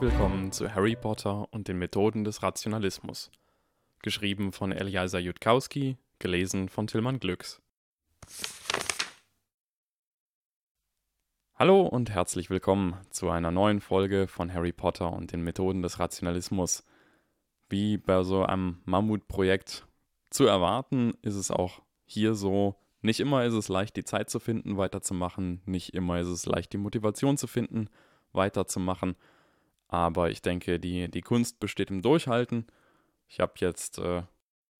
Herzlich willkommen zu Harry Potter und den Methoden des Rationalismus. Geschrieben von Eliasa Jutkowski, gelesen von Tillmann Glücks. Hallo und herzlich willkommen zu einer neuen Folge von Harry Potter und den Methoden des Rationalismus. Wie bei so einem Mammutprojekt zu erwarten, ist es auch hier so, nicht immer ist es leicht, die Zeit zu finden, weiterzumachen, nicht immer ist es leicht, die Motivation zu finden, weiterzumachen. Aber ich denke, die, die Kunst besteht im Durchhalten. Ich habe jetzt äh,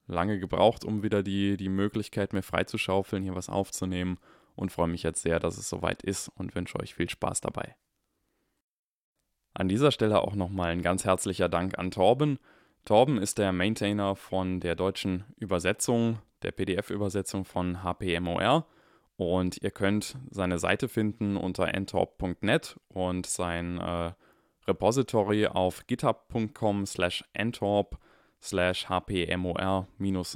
lange gebraucht, um wieder die, die Möglichkeit mir freizuschaufeln, hier was aufzunehmen und freue mich jetzt sehr, dass es soweit ist und wünsche euch viel Spaß dabei. An dieser Stelle auch nochmal ein ganz herzlicher Dank an Torben. Torben ist der Maintainer von der deutschen Übersetzung, der PDF-Übersetzung von HPMOR und ihr könnt seine Seite finden unter ntorp.net und sein äh, Repository auf github.com slash ntorp slash hpmor-de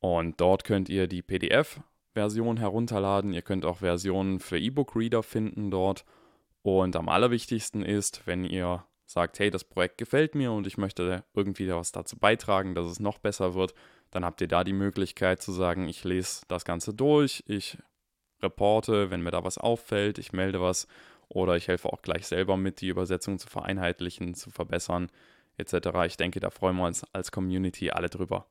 und dort könnt ihr die PDF-Version herunterladen. Ihr könnt auch Versionen für E-Book-Reader finden dort. Und am allerwichtigsten ist, wenn ihr sagt, hey, das Projekt gefällt mir und ich möchte irgendwie was dazu beitragen, dass es noch besser wird, dann habt ihr da die Möglichkeit zu sagen, ich lese das Ganze durch, ich reporte, wenn mir da was auffällt, ich melde was oder ich helfe auch gleich selber mit, die Übersetzung zu vereinheitlichen, zu verbessern, etc. Ich denke, da freuen wir uns als Community alle drüber.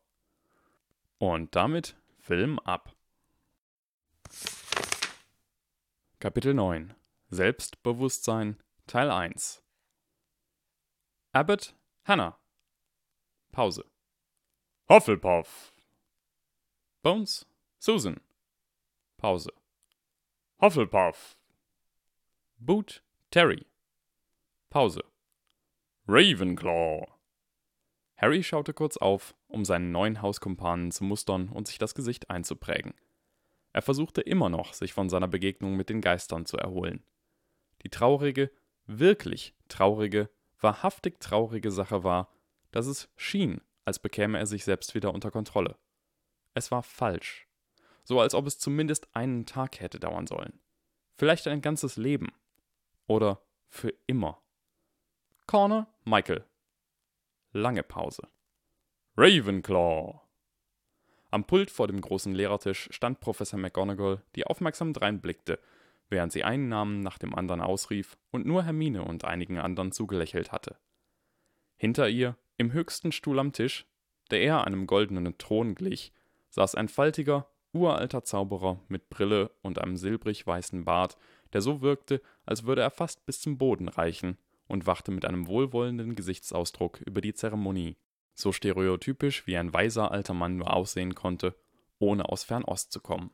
Und damit Film ab. Kapitel 9 Selbstbewusstsein Teil 1 Abbott, Hannah. Pause. Hufflepuff. Bones, Susan. Pause. Hufflepuff. Boot Terry. Pause. Ravenclaw. Harry schaute kurz auf, um seinen neuen Hauskumpanen zu mustern und sich das Gesicht einzuprägen. Er versuchte immer noch, sich von seiner Begegnung mit den Geistern zu erholen. Die traurige, wirklich traurige, wahrhaftig traurige Sache war, dass es schien, als bekäme er sich selbst wieder unter Kontrolle. Es war falsch. So als ob es zumindest einen Tag hätte dauern sollen. Vielleicht ein ganzes Leben. Oder für immer. Corner, Michael. Lange Pause. Ravenclaw. Am Pult vor dem großen Lehrertisch stand Professor McGonagall, die aufmerksam dreinblickte, während sie einen Namen nach dem anderen ausrief und nur Hermine und einigen anderen zugelächelt hatte. Hinter ihr, im höchsten Stuhl am Tisch, der eher einem goldenen Thron glich, saß ein faltiger, uralter Zauberer mit Brille und einem silbrig weißen Bart, der so wirkte, als würde er fast bis zum Boden reichen, und wachte mit einem wohlwollenden Gesichtsausdruck über die Zeremonie, so stereotypisch wie ein weiser alter Mann nur aussehen konnte, ohne aus Fernost zu kommen.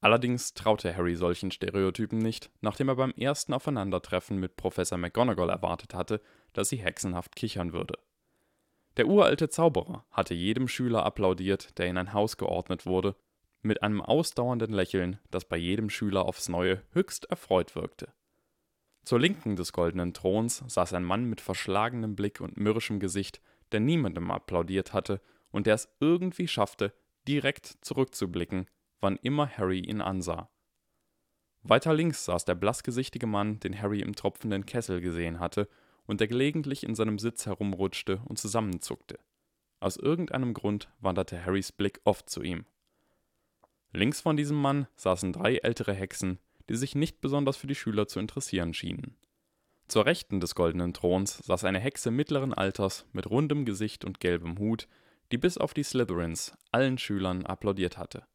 Allerdings traute Harry solchen Stereotypen nicht, nachdem er beim ersten Aufeinandertreffen mit Professor McGonagall erwartet hatte, dass sie hexenhaft kichern würde. Der uralte Zauberer hatte jedem Schüler applaudiert, der in ein Haus geordnet wurde, mit einem ausdauernden Lächeln, das bei jedem Schüler aufs Neue höchst erfreut wirkte. Zur Linken des goldenen Throns saß ein Mann mit verschlagenem Blick und mürrischem Gesicht, der niemandem applaudiert hatte und der es irgendwie schaffte, direkt zurückzublicken, wann immer Harry ihn ansah. Weiter links saß der blassgesichtige Mann, den Harry im tropfenden Kessel gesehen hatte und der gelegentlich in seinem Sitz herumrutschte und zusammenzuckte. Aus irgendeinem Grund wanderte Harrys Blick oft zu ihm. Links von diesem Mann saßen drei ältere Hexen, die sich nicht besonders für die Schüler zu interessieren schienen. Zur Rechten des goldenen Throns saß eine Hexe mittleren Alters mit rundem Gesicht und gelbem Hut, die bis auf die Slytherins allen Schülern applaudiert hatte.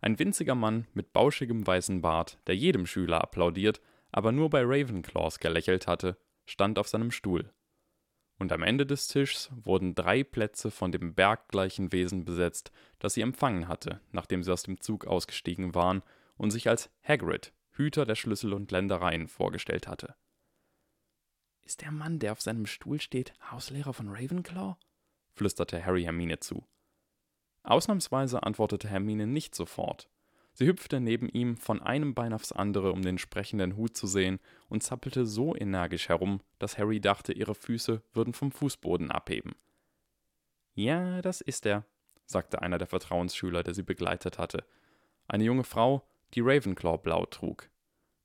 Ein winziger Mann mit bauschigem weißen Bart, der jedem Schüler applaudiert, aber nur bei Ravenclaws gelächelt hatte, stand auf seinem Stuhl. Und am Ende des Tischs wurden drei Plätze von dem berggleichen Wesen besetzt, das sie empfangen hatte, nachdem sie aus dem Zug ausgestiegen waren und sich als Hagrid, Hüter der Schlüssel und Ländereien, vorgestellt hatte. Ist der Mann, der auf seinem Stuhl steht, Hauslehrer von Ravenclaw? flüsterte Harry Hermine zu. Ausnahmsweise antwortete Hermine nicht sofort. Sie hüpfte neben ihm von einem Bein aufs andere, um den sprechenden Hut zu sehen, und zappelte so energisch herum, dass Harry dachte, ihre Füße würden vom Fußboden abheben. Ja, das ist er, sagte einer der Vertrauensschüler, der sie begleitet hatte. Eine junge Frau, die Ravenclaw blau trug.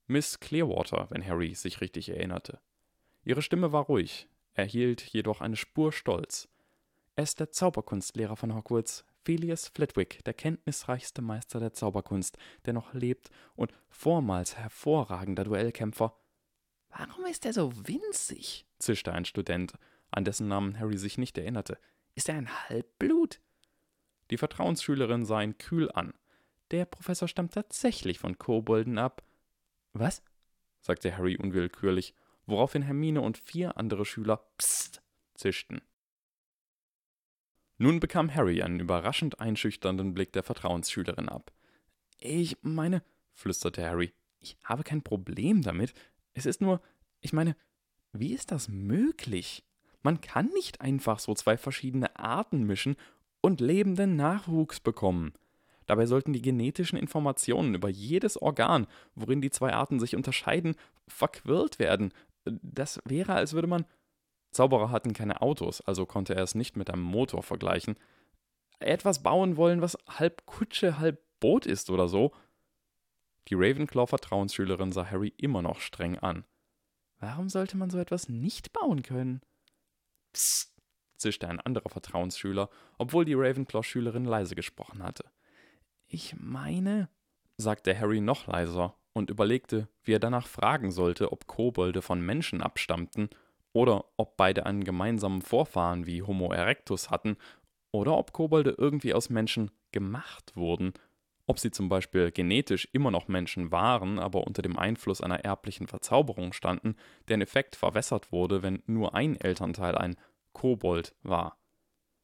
Miss Clearwater, wenn Harry sich richtig erinnerte. Ihre Stimme war ruhig, erhielt jedoch eine Spur Stolz. Er ist der Zauberkunstlehrer von Hogwarts, Phileas Flitwick, der kenntnisreichste Meister der Zauberkunst, der noch lebt und vormals hervorragender Duellkämpfer. Warum ist er so winzig? zischte ein Student, an dessen Namen Harry sich nicht erinnerte. Ist er ein Halbblut? Die Vertrauensschülerin sah ihn kühl an. Der Professor stammt tatsächlich von Kobolden ab. Was? sagte Harry unwillkürlich, woraufhin Hermine und vier andere Schüler Psst zischten. Nun bekam Harry einen überraschend einschüchternden Blick der Vertrauensschülerin ab. Ich meine, flüsterte Harry, ich habe kein Problem damit. Es ist nur, ich meine, wie ist das möglich? Man kann nicht einfach so zwei verschiedene Arten mischen und lebenden Nachwuchs bekommen. Dabei sollten die genetischen Informationen über jedes Organ, worin die zwei Arten sich unterscheiden, verquirlt werden. Das wäre, als würde man. Zauberer hatten keine Autos, also konnte er es nicht mit einem Motor vergleichen. Etwas bauen wollen, was halb Kutsche, halb Boot ist oder so. Die Ravenclaw-Vertrauensschülerin sah Harry immer noch streng an. Warum sollte man so etwas nicht bauen können? Psst, zischte ein anderer Vertrauensschüler, obwohl die Ravenclaw-Schülerin leise gesprochen hatte. Ich meine, sagte Harry noch leiser und überlegte, wie er danach fragen sollte, ob Kobolde von Menschen abstammten oder ob beide einen gemeinsamen Vorfahren wie Homo erectus hatten oder ob Kobolde irgendwie aus Menschen gemacht wurden, ob sie zum Beispiel genetisch immer noch Menschen waren, aber unter dem Einfluss einer erblichen Verzauberung standen, deren Effekt verwässert wurde, wenn nur ein Elternteil ein Kobold war.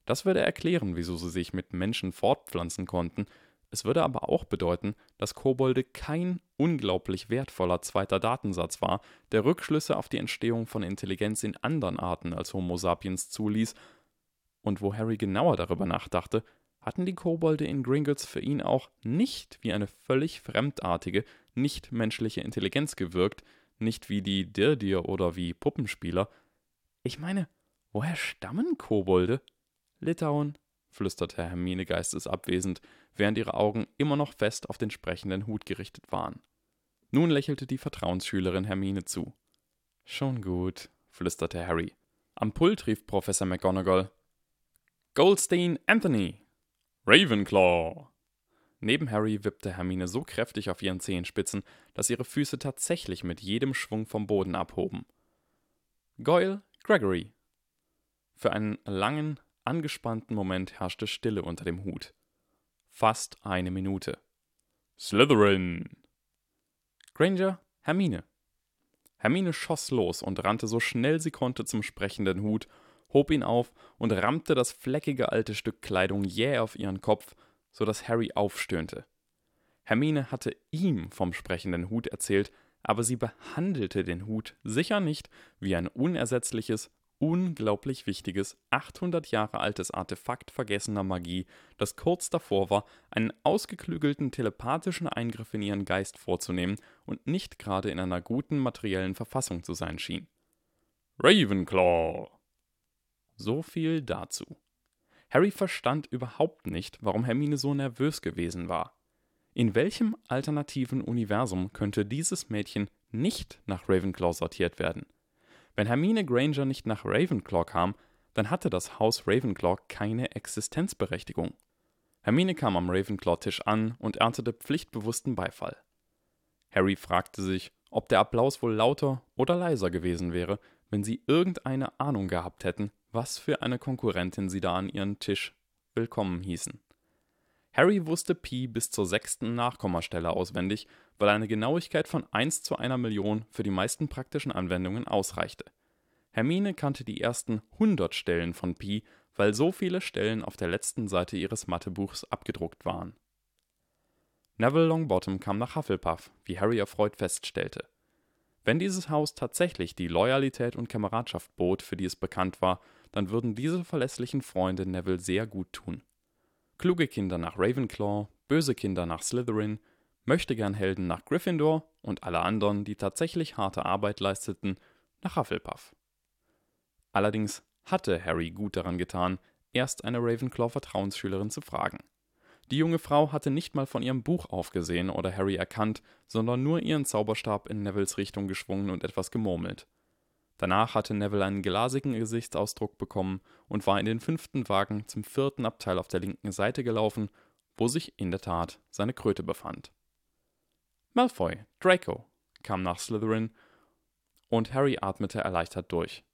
Das würde erklären, wieso sie sich mit Menschen fortpflanzen konnten, es würde aber auch bedeuten, dass Kobolde kein unglaublich wertvoller zweiter Datensatz war, der Rückschlüsse auf die Entstehung von Intelligenz in anderen Arten als Homo sapiens zuließ, und wo Harry genauer darüber nachdachte, hatten die Kobolde in Gringotts für ihn auch nicht wie eine völlig fremdartige, nicht menschliche Intelligenz gewirkt, nicht wie die Dirdir oder wie Puppenspieler. Ich meine, woher stammen Kobolde? Litauen, flüsterte Hermine geistesabwesend, während ihre Augen immer noch fest auf den sprechenden Hut gerichtet waren. Nun lächelte die Vertrauensschülerin Hermine zu. Schon gut, flüsterte Harry. Am Pult rief Professor McGonagall. Goldstein Anthony! Ravenclaw! Neben Harry wippte Hermine so kräftig auf ihren Zehenspitzen, dass ihre Füße tatsächlich mit jedem Schwung vom Boden abhoben. Goyle Gregory. Für einen langen, angespannten Moment herrschte Stille unter dem Hut. Fast eine Minute. Slytherin! Granger, Hermine. Hermine schoss los und rannte so schnell sie konnte zum sprechenden Hut, hob ihn auf und rammte das fleckige alte Stück Kleidung jäh auf ihren Kopf, so dass Harry aufstöhnte. Hermine hatte ihm vom sprechenden Hut erzählt, aber sie behandelte den Hut sicher nicht wie ein unersetzliches, unglaublich wichtiges, 800 Jahre altes Artefakt vergessener Magie, das kurz davor war, einen ausgeklügelten telepathischen Eingriff in ihren Geist vorzunehmen und nicht gerade in einer guten materiellen Verfassung zu sein schien. Ravenclaw! So viel dazu. Harry verstand überhaupt nicht, warum Hermine so nervös gewesen war. In welchem alternativen Universum könnte dieses Mädchen nicht nach Ravenclaw sortiert werden? Wenn Hermine Granger nicht nach Ravenclaw kam, dann hatte das Haus Ravenclaw keine Existenzberechtigung. Hermine kam am Ravenclaw-Tisch an und erntete pflichtbewussten Beifall. Harry fragte sich, ob der Applaus wohl lauter oder leiser gewesen wäre, wenn sie irgendeine Ahnung gehabt hätten, was für eine Konkurrentin sie da an ihren Tisch willkommen hießen. Harry wusste Pi bis zur sechsten Nachkommastelle auswendig, weil eine Genauigkeit von 1 zu einer Million für die meisten praktischen Anwendungen ausreichte. Hermine kannte die ersten 100 Stellen von Pi, weil so viele Stellen auf der letzten Seite ihres Mathebuchs abgedruckt waren. Neville Longbottom kam nach Hufflepuff, wie Harry erfreut feststellte. Wenn dieses Haus tatsächlich die Loyalität und Kameradschaft bot, für die es bekannt war, dann würden diese verlässlichen Freunde Neville sehr gut tun. Kluge Kinder nach Ravenclaw, böse Kinder nach Slytherin, möchte gern Helden nach Gryffindor und alle anderen, die tatsächlich harte Arbeit leisteten, nach Hufflepuff. Allerdings hatte Harry gut daran getan, erst eine Ravenclaw-Vertrauensschülerin zu fragen. Die junge Frau hatte nicht mal von ihrem Buch aufgesehen oder Harry erkannt, sondern nur ihren Zauberstab in Nevilles Richtung geschwungen und etwas gemurmelt. Danach hatte Neville einen glasigen Gesichtsausdruck bekommen und war in den fünften Wagen zum vierten Abteil auf der linken Seite gelaufen, wo sich in der Tat seine Kröte befand. Malfoy, Draco, kam nach Slytherin und Harry atmete erleichtert durch.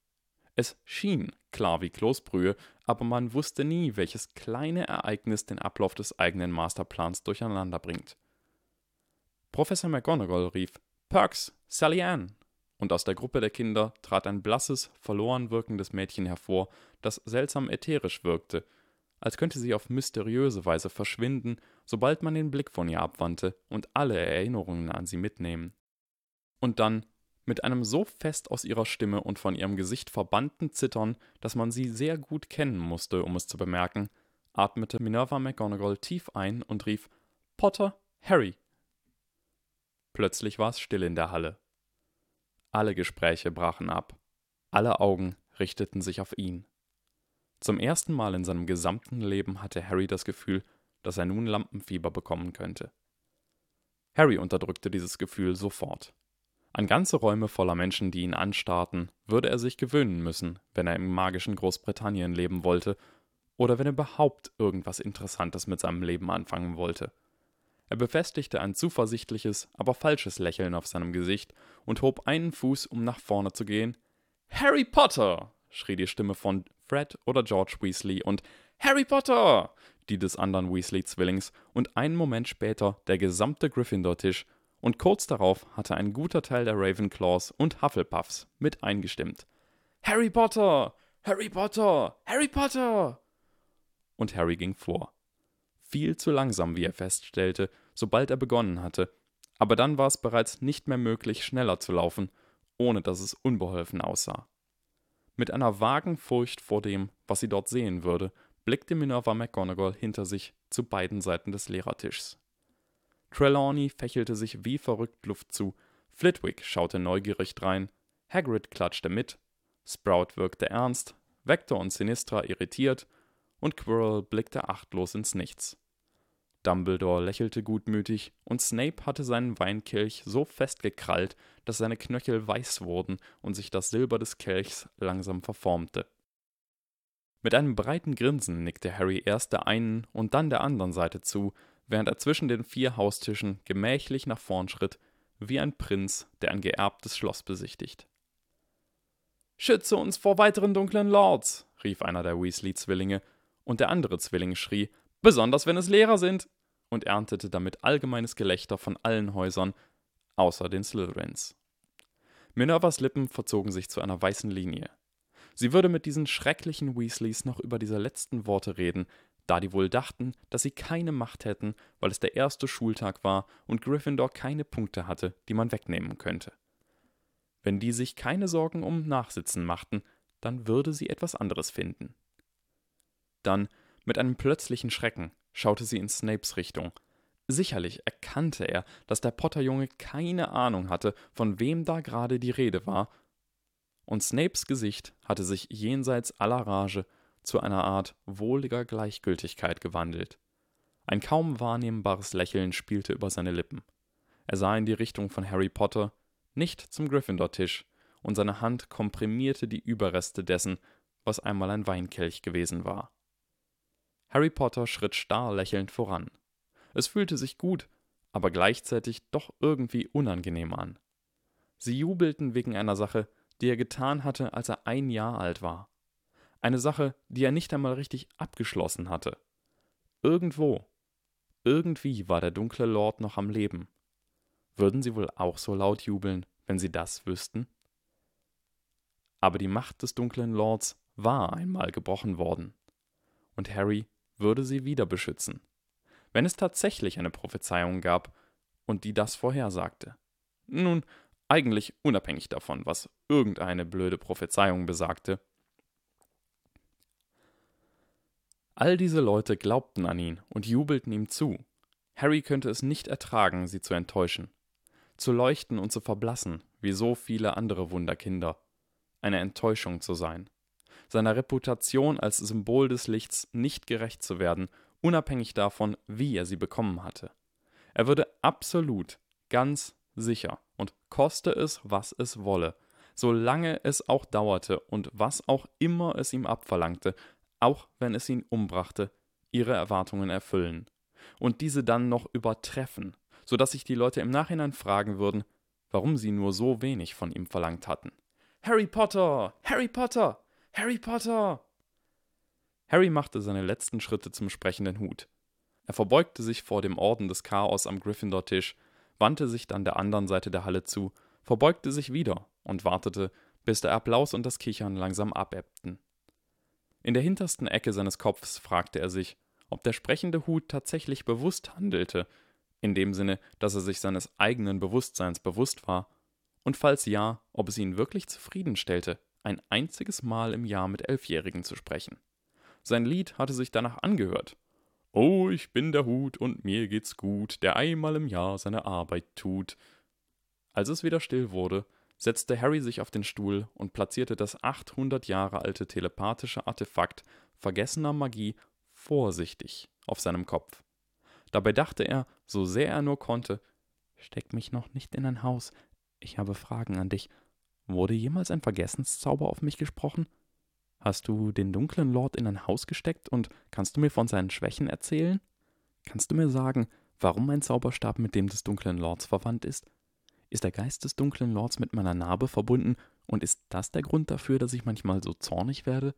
Es schien klar wie Kloßbrühe, aber man wusste nie, welches kleine Ereignis den Ablauf des eigenen Masterplans durcheinander bringt. Professor McGonagall rief: Perks, Sally Ann! Und aus der Gruppe der Kinder trat ein blasses, verloren wirkendes Mädchen hervor, das seltsam ätherisch wirkte, als könnte sie auf mysteriöse Weise verschwinden, sobald man den Blick von ihr abwandte und alle Erinnerungen an sie mitnehmen. Und dann mit einem so fest aus ihrer Stimme und von ihrem Gesicht verbannten Zittern, dass man sie sehr gut kennen musste, um es zu bemerken, atmete Minerva McGonagall tief ein und rief Potter, Harry. Plötzlich war es still in der Halle. Alle Gespräche brachen ab. Alle Augen richteten sich auf ihn. Zum ersten Mal in seinem gesamten Leben hatte Harry das Gefühl, dass er nun Lampenfieber bekommen könnte. Harry unterdrückte dieses Gefühl sofort. An ganze Räume voller Menschen, die ihn anstarrten, würde er sich gewöhnen müssen, wenn er im magischen Großbritannien leben wollte oder wenn er überhaupt irgendwas Interessantes mit seinem Leben anfangen wollte. Er befestigte ein zuversichtliches, aber falsches Lächeln auf seinem Gesicht und hob einen Fuß, um nach vorne zu gehen. Harry Potter! schrie die Stimme von Fred oder George Weasley und Harry Potter! die des anderen Weasley-Zwillings und einen Moment später der gesamte Gryffindor-Tisch und kurz darauf hatte ein guter Teil der Ravenclaws und Hufflepuffs mit eingestimmt. Harry Potter! Harry Potter! Harry Potter! Und Harry ging vor. Viel zu langsam, wie er feststellte, sobald er begonnen hatte, aber dann war es bereits nicht mehr möglich, schneller zu laufen, ohne dass es unbeholfen aussah. Mit einer vagen Furcht vor dem, was sie dort sehen würde, blickte Minerva McGonagall hinter sich zu beiden Seiten des Lehrertischs. Trelawney fächelte sich wie verrückt Luft zu, Flitwick schaute neugierig drein, Hagrid klatschte mit, Sprout wirkte ernst, Vector und Sinistra irritiert und Quirrell blickte achtlos ins Nichts. Dumbledore lächelte gutmütig und Snape hatte seinen Weinkelch so festgekrallt, dass seine Knöchel weiß wurden und sich das Silber des Kelchs langsam verformte. Mit einem breiten Grinsen nickte Harry erst der einen und dann der anderen Seite zu, während er zwischen den vier Haustischen gemächlich nach vorn schritt, wie ein Prinz, der ein geerbtes Schloss besichtigt. Schütze uns vor weiteren dunklen Lords, rief einer der Weasley-Zwillinge, und der andere Zwilling schrie, besonders wenn es Lehrer sind, und erntete damit allgemeines Gelächter von allen Häusern, außer den Slytherins. Minervas Lippen verzogen sich zu einer weißen Linie. Sie würde mit diesen schrecklichen Weasleys noch über diese letzten Worte reden, da die wohl dachten, dass sie keine Macht hätten, weil es der erste Schultag war und Gryffindor keine Punkte hatte, die man wegnehmen könnte. Wenn die sich keine Sorgen um Nachsitzen machten, dann würde sie etwas anderes finden. Dann, mit einem plötzlichen Schrecken, schaute sie in Snapes Richtung. Sicherlich erkannte er, dass der Potterjunge keine Ahnung hatte, von wem da gerade die Rede war, und Snapes Gesicht hatte sich jenseits aller Rage zu einer Art wohliger Gleichgültigkeit gewandelt. Ein kaum wahrnehmbares Lächeln spielte über seine Lippen. Er sah in die Richtung von Harry Potter, nicht zum Gryffindor-Tisch, und seine Hand komprimierte die Überreste dessen, was einmal ein Weinkelch gewesen war. Harry Potter schritt starr lächelnd voran. Es fühlte sich gut, aber gleichzeitig doch irgendwie unangenehm an. Sie jubelten wegen einer Sache, die er getan hatte, als er ein Jahr alt war. Eine Sache, die er nicht einmal richtig abgeschlossen hatte. Irgendwo, irgendwie war der dunkle Lord noch am Leben. Würden sie wohl auch so laut jubeln, wenn sie das wüssten? Aber die Macht des dunklen Lords war einmal gebrochen worden. Und Harry würde sie wieder beschützen. Wenn es tatsächlich eine Prophezeiung gab und die das vorhersagte. Nun, eigentlich unabhängig davon, was irgendeine blöde Prophezeiung besagte, All diese Leute glaubten an ihn und jubelten ihm zu. Harry könnte es nicht ertragen, sie zu enttäuschen. Zu leuchten und zu verblassen, wie so viele andere Wunderkinder. Eine Enttäuschung zu sein. Seiner Reputation als Symbol des Lichts nicht gerecht zu werden unabhängig davon, wie er sie bekommen hatte. Er würde absolut, ganz sicher und koste es, was es wolle, solange es auch dauerte und was auch immer es ihm abverlangte, auch wenn es ihn umbrachte, ihre Erwartungen erfüllen und diese dann noch übertreffen, so dass sich die Leute im Nachhinein fragen würden, warum sie nur so wenig von ihm verlangt hatten. Harry Potter! Harry Potter! Harry Potter! Harry machte seine letzten Schritte zum sprechenden Hut. Er verbeugte sich vor dem Orden des Chaos am Gryffindor-Tisch, wandte sich dann der anderen Seite der Halle zu, verbeugte sich wieder und wartete, bis der Applaus und das Kichern langsam abebbten. In der hintersten Ecke seines Kopfs fragte er sich, ob der sprechende Hut tatsächlich bewusst handelte, in dem Sinne, dass er sich seines eigenen Bewusstseins bewusst war, und falls ja, ob es ihn wirklich zufriedenstellte, ein einziges Mal im Jahr mit Elfjährigen zu sprechen. Sein Lied hatte sich danach angehört. Oh, ich bin der Hut und mir geht's gut, der einmal im Jahr seine Arbeit tut. Als es wieder still wurde, setzte Harry sich auf den Stuhl und platzierte das 800 Jahre alte telepathische Artefakt vergessener Magie vorsichtig auf seinem Kopf. Dabei dachte er, so sehr er nur konnte, Steck mich noch nicht in ein Haus, ich habe Fragen an dich. Wurde jemals ein Vergessenszauber auf mich gesprochen? Hast du den dunklen Lord in ein Haus gesteckt und kannst du mir von seinen Schwächen erzählen? Kannst du mir sagen, warum mein Zauberstab mit dem des dunklen Lords verwandt ist? Ist der Geist des dunklen Lords mit meiner Narbe verbunden und ist das der Grund dafür, dass ich manchmal so zornig werde?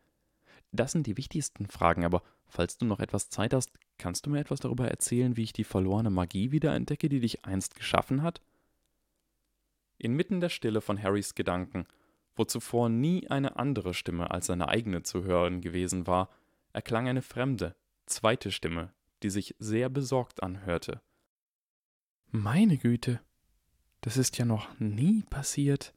Das sind die wichtigsten Fragen, aber falls du noch etwas Zeit hast, kannst du mir etwas darüber erzählen, wie ich die verlorene Magie wiederentdecke, die dich einst geschaffen hat? Inmitten der Stille von Harrys Gedanken, wo zuvor nie eine andere Stimme als seine eigene zu hören gewesen war, erklang eine fremde, zweite Stimme, die sich sehr besorgt anhörte. Meine Güte, das ist ja noch nie passiert.